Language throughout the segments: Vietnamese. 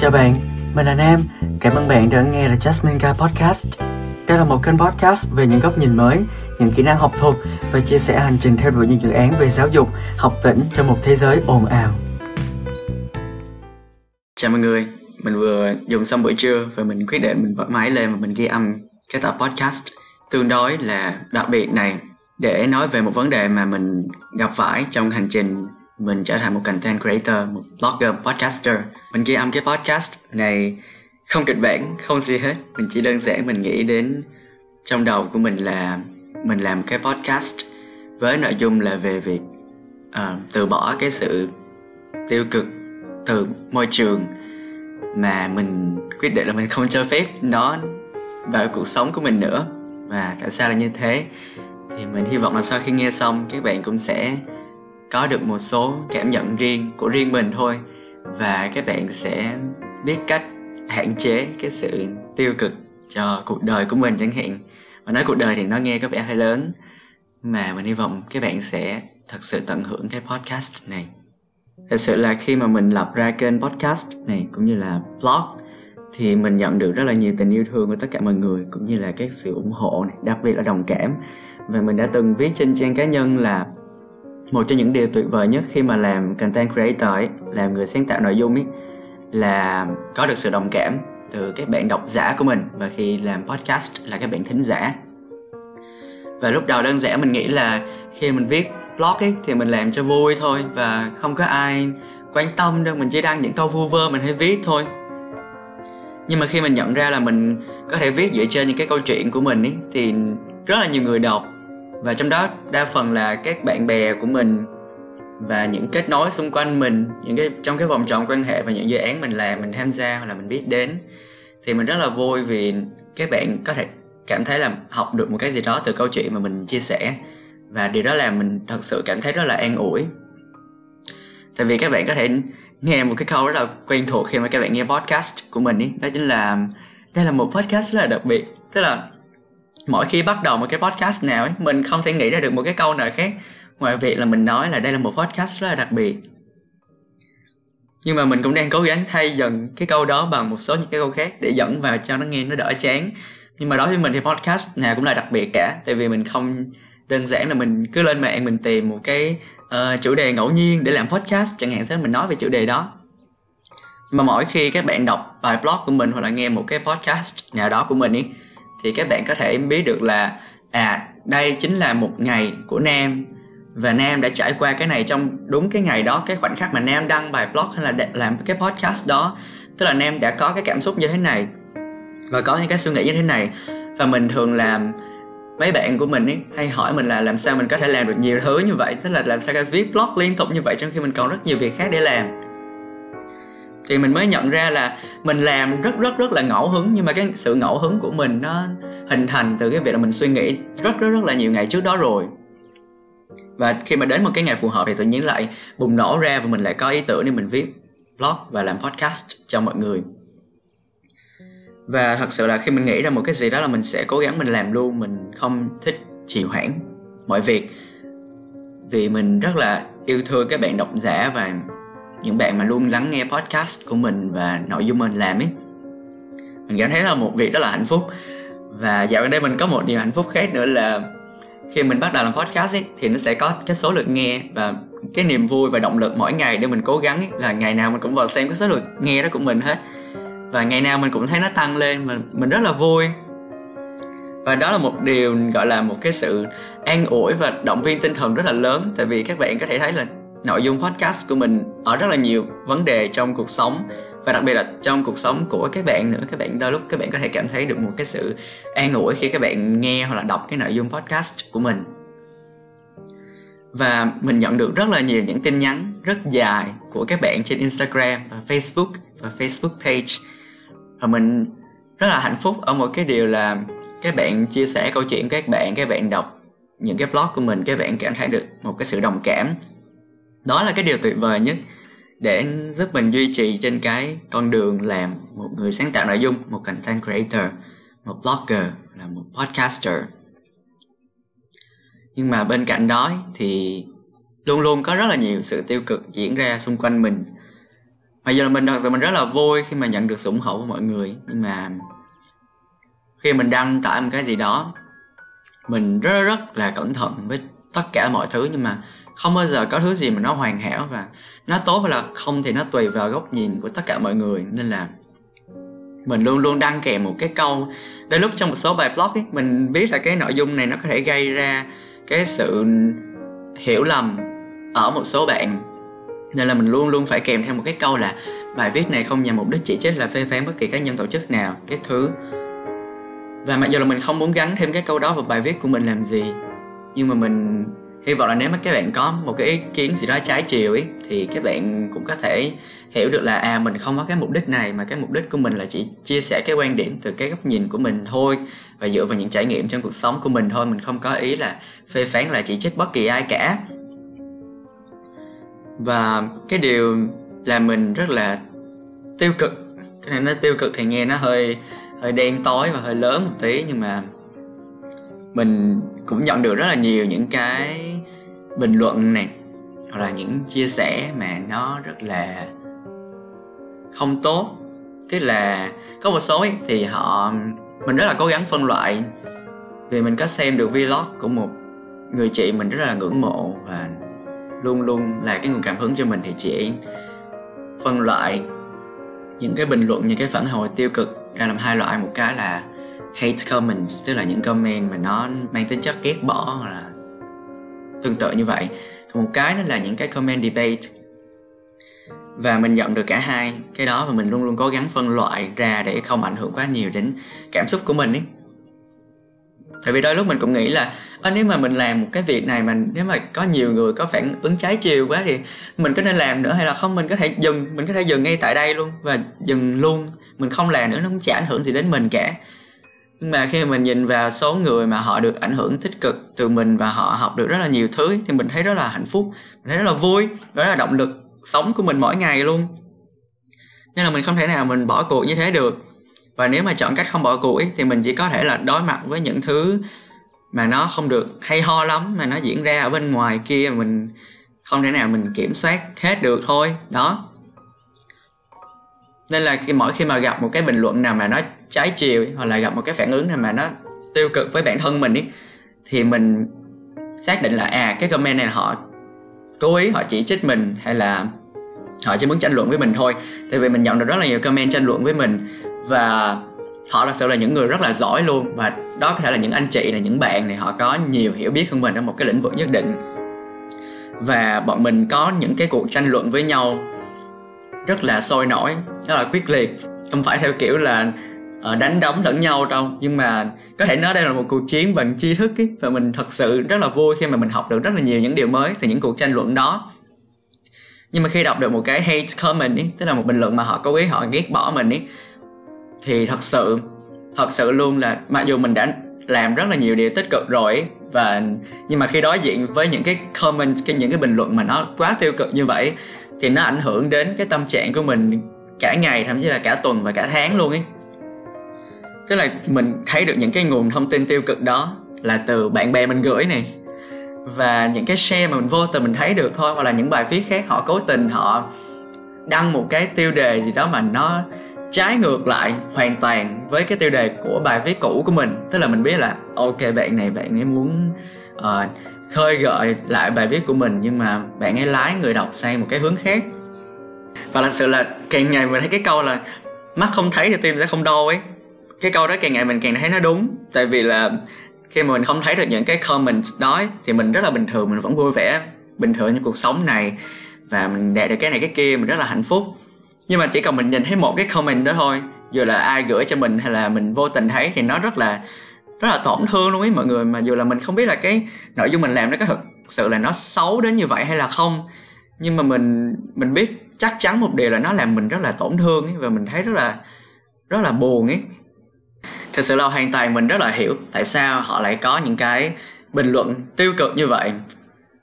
Chào bạn, mình là Nam. Cảm ơn bạn đã nghe The Jasmine Guy Podcast. Đây là một kênh podcast về những góc nhìn mới, những kỹ năng học thuật và chia sẻ hành trình theo đuổi những dự án về giáo dục, học tỉnh trong một thế giới ồn ào. Chào mọi người, mình vừa dùng xong buổi trưa và mình quyết định mình bật máy lên và mình ghi âm cái tập podcast tương đối là đặc biệt này để nói về một vấn đề mà mình gặp phải trong hành trình mình trở thành một content creator, một blogger, podcaster. Mình ghi âm cái podcast này không kịch bản, không gì hết. Mình chỉ đơn giản mình nghĩ đến trong đầu của mình là mình làm cái podcast với nội dung là về việc uh, từ bỏ cái sự tiêu cực từ môi trường mà mình quyết định là mình không cho phép nó vào cuộc sống của mình nữa và tại sao là như thế thì mình hy vọng là sau khi nghe xong các bạn cũng sẽ có được một số cảm nhận riêng của riêng mình thôi. Và các bạn sẽ biết cách hạn chế cái sự tiêu cực cho cuộc đời của mình chẳng hạn. Và nói cuộc đời thì nó nghe có vẻ hơi lớn, mà mình hy vọng các bạn sẽ thật sự tận hưởng cái podcast này. Thật sự là khi mà mình lập ra kênh podcast này cũng như là blog, thì mình nhận được rất là nhiều tình yêu thương của tất cả mọi người, cũng như là các sự ủng hộ này, đặc biệt là đồng cảm. Và mình đã từng viết trên trang cá nhân là một trong những điều tuyệt vời nhất khi mà làm content creator ấy, làm người sáng tạo nội dung ấy là có được sự đồng cảm từ các bạn độc giả của mình. Và khi làm podcast là các bạn thính giả. Và lúc đầu đơn giản mình nghĩ là khi mình viết blog ấy thì mình làm cho vui thôi. Và không có ai quan tâm đâu mình chỉ đăng những câu vu vơ mình hay viết thôi. Nhưng mà khi mình nhận ra là mình có thể viết dựa trên những cái câu chuyện của mình ấy thì rất là nhiều người đọc và trong đó, đa phần là các bạn bè của mình và những kết nối xung quanh mình, những cái, trong cái vòng tròn quan hệ và những dự án mình làm, mình tham gia hoặc là mình biết đến. Thì mình rất là vui vì các bạn có thể cảm thấy là học được một cái gì đó từ câu chuyện mà mình chia sẻ. Và điều đó làm mình thật sự cảm thấy rất là an ủi. Tại vì các bạn có thể nghe một cái câu rất là quen thuộc khi mà các bạn nghe podcast của mình ý. Đó chính là, đây là một podcast rất là đặc biệt. Tức là mỗi khi bắt đầu một cái podcast nào ấy mình không thể nghĩ ra được một cái câu nào khác. Ngoài việc là mình nói là đây là một podcast rất là đặc biệt. Nhưng mà mình cũng đang cố gắng thay dần cái câu đó bằng một số những cái câu khác để dẫn vào cho nó nghe nó đỡ chán. Nhưng mà đối với mình thì podcast nào cũng là đặc biệt cả tại vì mình không đơn giản là mình cứ lên mạng mình tìm một cái uh, chủ đề ngẫu nhiên để làm podcast chẳng hạn thế mình nói về chủ đề đó. Mà mỗi khi các bạn đọc bài blog của mình hoặc là nghe một cái podcast nào đó của mình ý thì các bạn có thể biết được là à đây chính là một ngày của nam. Và nam đã trải qua cái này trong đúng cái ngày đó, cái khoảnh khắc mà nam đăng bài blog hay là làm cái podcast đó. Tức là nam đã có cái cảm xúc như thế này và có những cái suy nghĩ như thế này. Và mình thường làm, mấy bạn của mình ấy, hay hỏi mình là làm sao mình có thể làm được nhiều thứ như vậy. Tức là làm sao cái viết blog liên tục như vậy trong khi mình còn rất nhiều việc khác để làm thì mình mới nhận ra là mình làm rất rất rất là ngẫu hứng. Nhưng mà cái sự ngẫu hứng của mình nó hình thành từ cái việc là mình suy nghĩ rất rất rất là nhiều ngày trước đó rồi. Và khi mà đến một cái ngày phù hợp thì tự nhiên lại bùng nổ ra và mình lại có ý tưởng để mình viết blog và làm podcast cho mọi người. Và thật sự là khi mình nghĩ ra một cái gì đó là mình sẽ cố gắng mình làm luôn. Mình không thích trì hoãn mọi việc vì mình rất là yêu thương các bạn độc giả và những bạn mà luôn lắng nghe podcast của mình và nội dung mình làm ấy. Mình cảm thấy là một việc rất là hạnh phúc. Và dạo gần đây mình có một điều hạnh phúc khác nữa là khi mình bắt đầu làm podcast ấy, thì nó sẽ có cái số lượt nghe và cái niềm vui và động lực mỗi ngày để mình cố gắng ấy, là ngày nào mình cũng vào xem cái số lượt nghe đó của mình hết. Và ngày nào mình cũng thấy nó tăng lên mình mình rất là vui. Và đó là một điều gọi là một cái sự an ủi và động viên tinh thần rất là lớn tại vì các bạn có thể thấy là nội dung podcast của mình ở rất là nhiều vấn đề trong cuộc sống và đặc biệt là trong cuộc sống của các bạn nữa. Các bạn đôi lúc các bạn có thể cảm thấy được một cái sự an ủi khi các bạn nghe hoặc là đọc cái nội dung podcast của mình. Và mình nhận được rất là nhiều những tin nhắn rất dài của các bạn trên Instagram và Facebook và Facebook page. Và mình rất là hạnh phúc ở một cái điều là các bạn chia sẻ câu chuyện của các bạn các bạn đọc những cái blog của mình, các bạn cảm thấy được một cái sự đồng cảm đó là cái điều tuyệt vời nhất để giúp mình duy trì trên cái con đường làm một người sáng tạo nội dung, một content creator, một blogger, là một podcaster. Nhưng mà bên cạnh đó thì luôn luôn có rất là nhiều sự tiêu cực diễn ra xung quanh mình. Mặc dù là mình thật sự mình rất là vui khi mà nhận được sự ủng hộ của mọi người, nhưng mà khi mình đăng tải một cái gì đó, mình rất rất là cẩn thận với tất cả mọi thứ, nhưng mà không bao giờ có thứ gì mà nó hoàn hảo và nó tốt hay là không thì nó tùy vào góc nhìn của tất cả mọi người. Nên là mình luôn luôn đăng kèm một cái câu. Đôi lúc trong một số bài blog ấy, mình biết là cái nội dung này nó có thể gây ra cái sự hiểu lầm ở một số bạn. Nên là mình luôn luôn phải kèm theo một cái câu là bài viết này không nhằm mục đích chỉ trích là phê phán bất kỳ cá nhân tổ chức nào cái thứ. Và mặc dù là mình không muốn gắn thêm cái câu đó vào bài viết của mình làm gì, nhưng mà mình hy vọng là nếu mà các bạn có một cái ý kiến gì đó trái chiều ấy thì các bạn cũng có thể hiểu được là à mình không có cái mục đích này, mà cái mục đích của mình là chỉ chia sẻ cái quan điểm từ cái góc nhìn của mình thôi, và dựa vào những trải nghiệm trong cuộc sống của mình thôi. Mình không có ý là phê phán là chỉ trích bất kỳ ai cả. Và cái điều làm mình rất là tiêu cực, cái này nó tiêu cực thì nghe nó hơi hơi đen tối và hơi lớn một tí, nhưng mà mình cũng nhận được rất là nhiều những cái bình luận này hoặc là những chia sẻ mà nó rất là không tốt. Tức là có một số ấy, thì họ mình rất là cố gắng phân loại. Vì mình có xem được vlog của một người chị mình rất là ngưỡng mộ và luôn luôn là cái nguồn cảm hứng cho mình thì chị phân loại những cái bình luận những cái phản hồi tiêu cực ra làm hai loại. Một cái là hate comments tức là những comment mà nó mang tính chất ghét bỏ hoặc là tương tự như vậy. Còn một cái đó là những cái comment debate. Và mình nhận được cả hai. Cái đó và mình luôn luôn cố gắng phân loại ra để không ảnh hưởng quá nhiều đến cảm xúc của mình ấy. Tại vì đôi lúc mình cũng nghĩ là à, nếu mà mình làm một cái việc này mà nếu mà có nhiều người có phản ứng trái chiều quá thì mình có nên làm nữa hay là không? Mình có thể dừng mình có thể dừng ngay tại đây luôn và dừng luôn. Mình không làm nữa nó cũng chả ảnh hưởng gì đến mình cả nhưng mà khi mà mình nhìn vào số người mà họ được ảnh hưởng tích cực từ mình và họ học được rất là nhiều thứ thì mình thấy rất là hạnh phúc mình thấy rất là vui đó là động lực sống của mình mỗi ngày luôn. Nên là mình không thể nào mình bỏ cuộc như thế được. Và nếu mà chọn cách không bỏ cuộc ấy, thì mình chỉ có thể là đối mặt với những thứ mà nó không được hay ho lắm mà nó diễn ra ở bên ngoài kia mình không thể nào mình kiểm soát hết được thôi. Đó nên là khi mỗi khi mà gặp một cái bình luận nào mà nó trái chiều hoặc là gặp một cái phản ứng nào mà nó tiêu cực với bản thân mình ấy thì mình xác định là à cái comment này họ cố ý, họ chỉ trích mình hay là họ chỉ muốn tranh luận với mình thôi. Tại vì mình nhận được rất là nhiều comment tranh luận với mình và họ thật sự là những người rất là giỏi luôn. Và đó có thể là những anh chị này, những bạn này, họ có nhiều hiểu biết hơn mình ở một cái lĩnh vực nhất định. Và bọn mình có những cái cuộc tranh luận với nhau rất là sôi nổi rất là quyết liệt. Không phải theo kiểu là ờ, đánh đấm lẫn nhau đâu nhưng mà có thể nói đây là một cuộc chiến bằng tri thức ấy, và mình thật sự rất là vui khi mà mình học được rất là nhiều những điều mới từ những cuộc tranh luận đó. Nhưng mà khi đọc được một cái hate comment ấy, tức là một bình luận mà họ cố ý họ ghét bỏ mình ấy thì thật sự thật sự luôn là mặc dù mình đã làm rất là nhiều điều tích cực rồi ấy, và nhưng mà khi đối diện với những cái comment cái những cái bình luận mà nó quá tiêu cực như vậy thì nó ảnh hưởng đến cái tâm trạng của mình cả ngày, thậm chí là cả tuần và cả tháng luôn ấy. Tức là mình thấy được những cái nguồn thông tin tiêu cực đó là từ bạn bè mình gửi này và những cái share mà mình vô tình mình thấy được thôi, hoặc là những bài viết khác họ cố tình họ đăng một cái tiêu đề gì đó mà nó trái ngược lại hoàn toàn với cái tiêu đề của bài viết cũ của mình. Tức là mình biết là, ok, bạn này, bạn ấy muốn uh, khơi gợi lại bài viết của mình nhưng mà bạn ấy lái người đọc sang một cái hướng khác. Và thật sự là càng ngày mình thấy cái câu là mắt không thấy thì tim sẽ không đau ấy. Cái câu đó càng ngày mình càng thấy nó đúng tại vì là khi mà mình không thấy được những cái comment đó thì mình rất là bình thường mình vẫn vui vẻ bình thường như cuộc sống này. Và mình đạt được cái này cái kia mình rất là hạnh phúc. Nhưng mà chỉ cần mình nhìn thấy một cái comment đó thôi dù là ai gửi cho mình hay là mình vô tình thấy thì nó rất là rất là tổn thương luôn ấy, mọi người. Mà dù là mình không biết là cái nội dung mình làm nó có thực sự là nó xấu đến như vậy hay là không, nhưng mà mình mình biết chắc chắn một điều là nó làm mình rất là tổn thương ấy, và mình thấy rất là rất là buồn ấy. Thật sự là hoàn toàn mình rất là hiểu tại sao họ lại có những cái bình luận tiêu cực như vậy.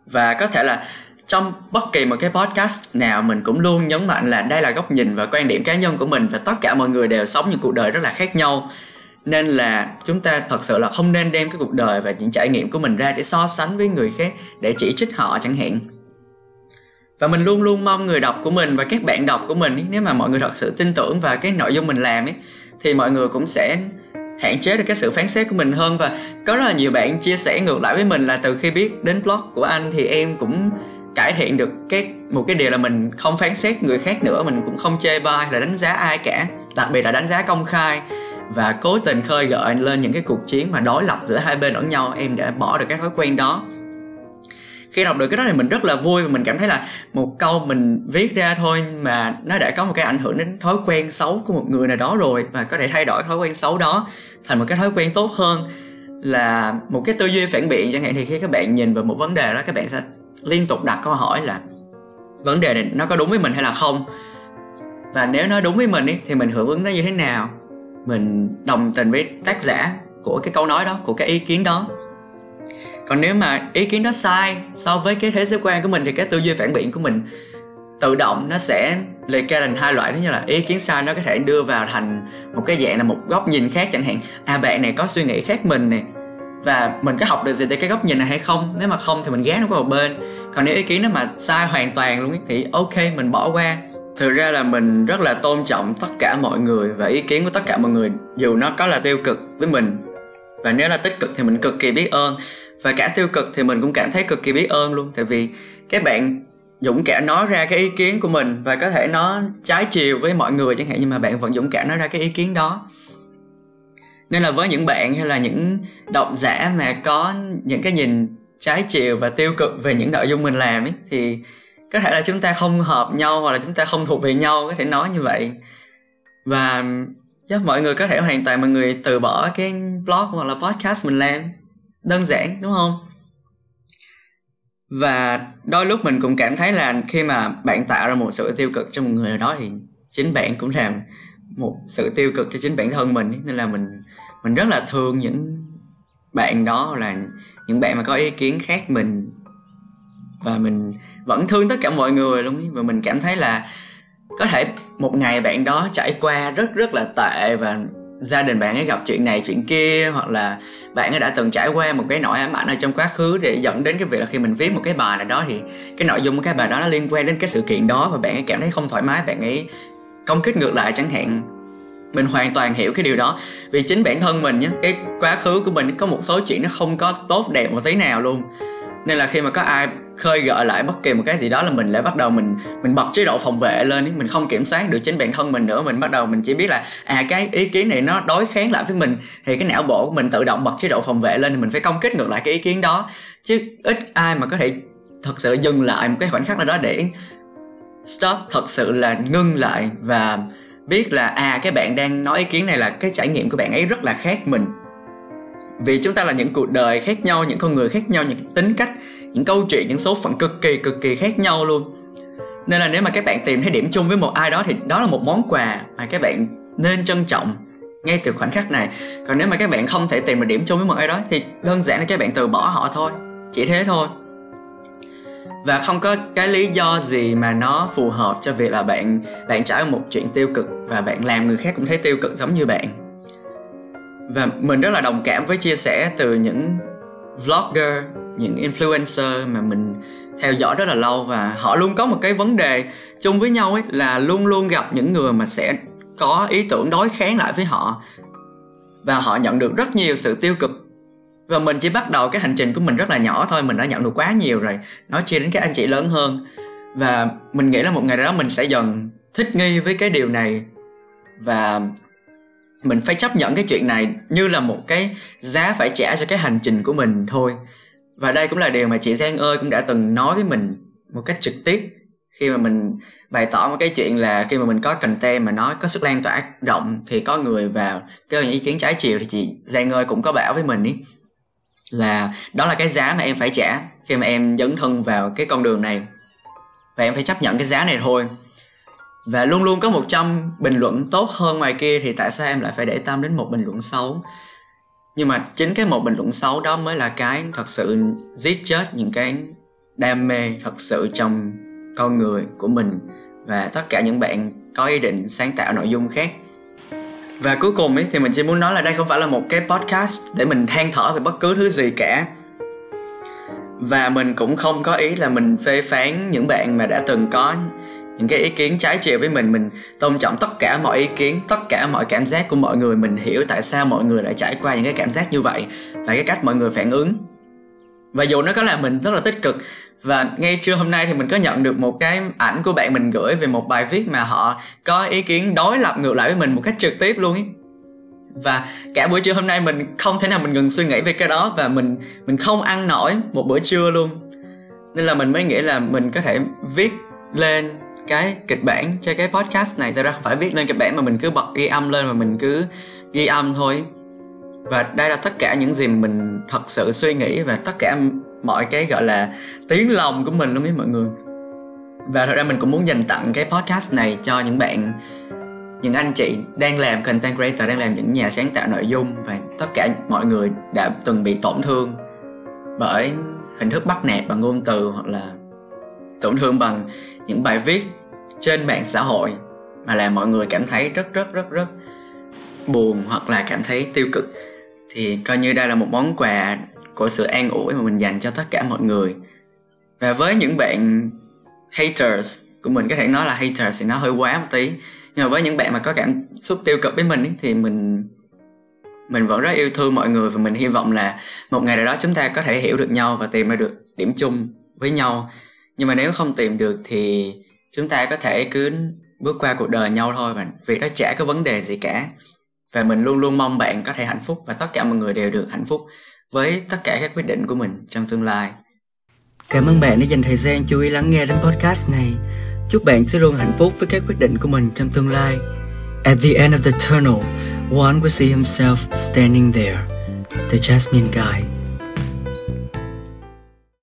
Và có thể là trong bất kỳ một cái podcast nào mình cũng luôn nhấn mạnh là đây là góc nhìn và quan điểm cá nhân của mình, và tất cả mọi người đều sống những cuộc đời rất là khác nhau nên là chúng ta thật sự là không nên đem cái cuộc đời và những trải nghiệm của mình ra để so sánh với người khác, để chỉ trích họ chẳng hạn. Và mình luôn luôn mong người đọc của mình và các bạn đọc của mình nếu mà mọi người thật sự tin tưởng vào cái nội dung mình làm ấy, thì mọi người cũng sẽ hạn chế được cái sự phán xét của mình hơn. Và có rất là nhiều bạn chia sẻ ngược lại với mình là từ khi biết đến blog của anh thì em cũng cải thiện được cái, một cái điều là mình không phán xét người khác nữa, mình cũng không chê bai là đánh giá ai cả, đặc biệt là đánh giá công khai và cố tình khơi gợi lên những cái cuộc chiến mà đối lập giữa hai bên lẫn nhau em đã bỏ được cái thói quen đó. Khi đọc được cái đó thì mình rất là vui và mình cảm thấy là một câu mình viết ra thôi mà nó đã có một cái ảnh hưởng đến thói quen xấu của một người nào đó rồi và có thể thay đổi thói quen xấu đó thành một cái thói quen tốt hơn là một cái tư duy phản biện chẳng hạn. Thì khi các bạn nhìn vào một vấn đề đó các bạn sẽ liên tục đặt câu hỏi là vấn đề này nó có đúng với mình hay là không? Và nếu nó đúng với mình ý, thì mình hưởng ứng nó như thế nào? Mình đồng tình với tác giả của cái câu nói đó, của cái ý kiến đó. Còn nếu mà ý kiến đó sai so với cái thế giới quan của mình thì cái tư duy phản biện của mình tự động nó sẽ liệt kê thành hai loại. Đó như là ý kiến sai nó có thể đưa vào thành một cái dạng là một góc nhìn khác chẳng hạn. À bạn này có suy nghĩ khác mình này và mình có học được gì từ cái góc nhìn này hay không? Nếu mà không thì mình ghé nó vào một bên. Còn nếu ý kiến nó mà sai hoàn toàn luôn thì ok, mình bỏ qua thực ra là mình rất là tôn trọng tất cả mọi người và ý kiến của tất cả mọi người, dù nó có là tiêu cực với mình. Và nếu là tích cực thì mình cực kỳ biết ơn, và cả tiêu cực thì mình cũng cảm thấy cực kỳ biết ơn luôn, tại vì các bạn dũng cảm nói ra cái ý kiến của mình và có thể nó trái chiều với mọi người chẳng hạn, nhưng mà bạn vẫn dũng cảm nói ra cái ý kiến đó. Nên là với những bạn hay là những độc giả mà có những cái nhìn trái chiều và tiêu cực về những nội dung mình làm ấy, thì có thể là chúng ta không hợp nhau hoặc là chúng ta không thuộc về nhau, có thể nói như vậy. Và chắc mọi người có thể hoàn toàn mọi người từ bỏ cái blog hoặc là podcast mình làm. Đơn giản, đúng không? Và đôi lúc mình cũng cảm thấy là khi mà bạn tạo ra một sự tiêu cực cho một người nào đó thì chính bạn cũng làm một sự tiêu cực cho chính bản thân mình nên là mình mình rất là thương những bạn đó là những bạn mà có ý kiến khác mình và mình vẫn thương tất cả mọi người luôn và mình cảm thấy là có thể một ngày bạn đó trải qua rất rất là tệ và gia đình bạn ấy gặp chuyện này, chuyện kia, hoặc là bạn ấy đã từng trải qua một cái nỗi ám ảnh ở trong quá khứ để dẫn đến cái việc là khi mình viết một cái bài nào đó thì cái nội dung của cái bài đó nó liên quan đến cái sự kiện đó và bạn ấy cảm thấy không thoải mái, bạn ấy công kích ngược lại chẳng hạn. Mình hoàn toàn hiểu cái điều đó. Vì chính bản thân mình nhé cái quá khứ của mình có một số chuyện nó không có tốt đẹp một tí nào luôn. Nên là khi mà có ai khơi gợi lại bất kỳ một cái gì đó là mình lại bắt đầu mình mình bật chế độ phòng vệ lên mình không kiểm soát được chính bản thân mình nữa. Mình bắt đầu mình chỉ biết là à cái ý kiến này nó đối kháng lại với mình, thì cái não bộ của mình tự động bật chế độ phòng vệ lên thì mình phải công kích ngược lại cái ý kiến đó. Chứ ít ai mà có thể thật sự dừng lại một cái khoảnh khắc nào đó để stop, thật sự là ngưng lại và biết là à cái bạn đang nói ý kiến này là cái trải nghiệm của bạn ấy rất là khác mình vì chúng ta là những cuộc đời khác nhau, những con người khác nhau, những tính cách, những câu chuyện, những số phận cực kỳ cực kỳ khác nhau luôn. Nên là nếu mà các bạn tìm thấy điểm chung với một ai đó thì đó là một món quà mà các bạn nên trân trọng ngay từ khoảnh khắc này. Còn nếu mà các bạn không thể tìm được điểm chung với một ai đó thì đơn giản là các bạn từ bỏ họ thôi, chỉ thế thôi. Và không có cái lý do gì mà nó phù hợp cho việc là bạn bạn trải qua một chuyện tiêu cực và bạn làm người khác cũng thấy tiêu cực giống như bạn và mình rất là đồng cảm với chia sẻ từ những vlogger, những influencer mà mình theo dõi rất là lâu và họ luôn có một cái vấn đề chung với nhau ấy, là luôn luôn gặp những người mà sẽ có ý tưởng đối kháng lại với họ. Và họ nhận được rất nhiều sự tiêu cực. Và mình chỉ bắt đầu cái hành trình của mình rất là nhỏ thôi, mình đã nhận được quá nhiều rồi. Nói chia đến các anh chị lớn hơn. Và mình nghĩ là một ngày đó mình sẽ dần thích nghi với cái điều này. Và mình phải chấp nhận cái chuyện này như là một cái giá phải trả cho cái hành trình của mình thôi. Và đây cũng là điều mà chị Giang ơi cũng đã từng nói với mình một cách trực tiếp. Khi mà mình bày tỏ một cái chuyện là khi mà mình có content mà nó có sức lan tỏa rộng thì có người vào kêu những ý kiến trái chiều thì chị Giang ơi cũng có bảo với mình ý, là đó là cái giá mà em phải trả khi mà em dấn thân vào cái con đường này. Và em phải chấp nhận cái giá này thôi và luôn luôn có 100 bình luận tốt hơn ngoài kia thì tại sao em lại phải để tâm đến một bình luận xấu? Nhưng mà chính cái một bình luận xấu đó mới là cái thật sự giết chết những cái đam mê thật sự trong con người của mình. Và tất cả những bạn có ý định sáng tạo nội dung khác. Và cuối cùng ấy, thì mình chỉ muốn nói là đây không phải là một cái podcast để mình than thở về bất cứ thứ gì cả. Và mình cũng không có ý là mình phê phán những bạn mà đã từng có những cái ý kiến trái chiều với mình mình tôn trọng tất cả mọi ý kiến, tất cả mọi cảm giác của mọi người. Mình hiểu tại sao mọi người lại trải qua những cái cảm giác như vậy và cái cách mọi người phản ứng. Và dù nó có làm mình rất là tích cực, và ngay trưa hôm nay thì mình có nhận được một cái ảnh của bạn mình gửi về một bài viết mà họ có ý kiến đối lập ngược lại với mình một cách trực tiếp luôn ấy và cả buổi trưa hôm nay mình không thể nào mình ngừng suy nghĩ về cái đó và mình mình không ăn nổi một bữa trưa luôn. Nên là mình mới nghĩ là mình có thể viết lên cái kịch bản cho cái podcast này. Thật ra không phải viết lên kịch bản mà mình cứ bật ghi âm lên và mình cứ ghi âm thôi. Và đây là tất cả những gì mình thật sự suy nghĩ và tất cả mọi cái, gọi là, tiếng lòng của mình luôn ấy mọi người. Và thật ra mình cũng muốn dành tặng cái podcast này cho những bạn, những anh chị đang làm content creator, đang làm những nhà sáng tạo nội dung. Và tất cả mọi người đã từng bị tổn thương bởi hình thức bắt nạt bằng ngôn từ hoặc là tổn thương bằng những bài viết trên mạng xã hội mà làm mọi người cảm thấy rất rất rất rất buồn hoặc là cảm thấy tiêu cực. Thì coi như đây là một món quà của sự an ủi mà mình dành cho tất cả mọi người. Và với những bạn haters của mình có thể nói là haters thì nó hơi quá một tí. Nhưng mà với những bạn mà có cảm xúc tiêu cực với mình ấy, thì mình mình vẫn rất yêu thương mọi người và mình hy vọng là một ngày nào đó chúng ta có thể hiểu được nhau và tìm ra được điểm chung với nhau nhưng mà nếu không tìm được thì chúng ta có thể cứ bước qua cuộc đời nhau thôi bạn. Vì đó chả có vấn đề gì cả. Và mình luôn luôn mong bạn có thể hạnh phúc và tất cả mọi người đều được hạnh phúc với tất cả các quyết định của mình trong tương lai. Cảm ơn bạn đã dành thời gian chú ý lắng nghe đến podcast này. Chúc bạn sẽ luôn hạnh phúc với các quyết định của mình trong tương lai. At the end of the tunnel, one will see himself standing there, the jasmine guy.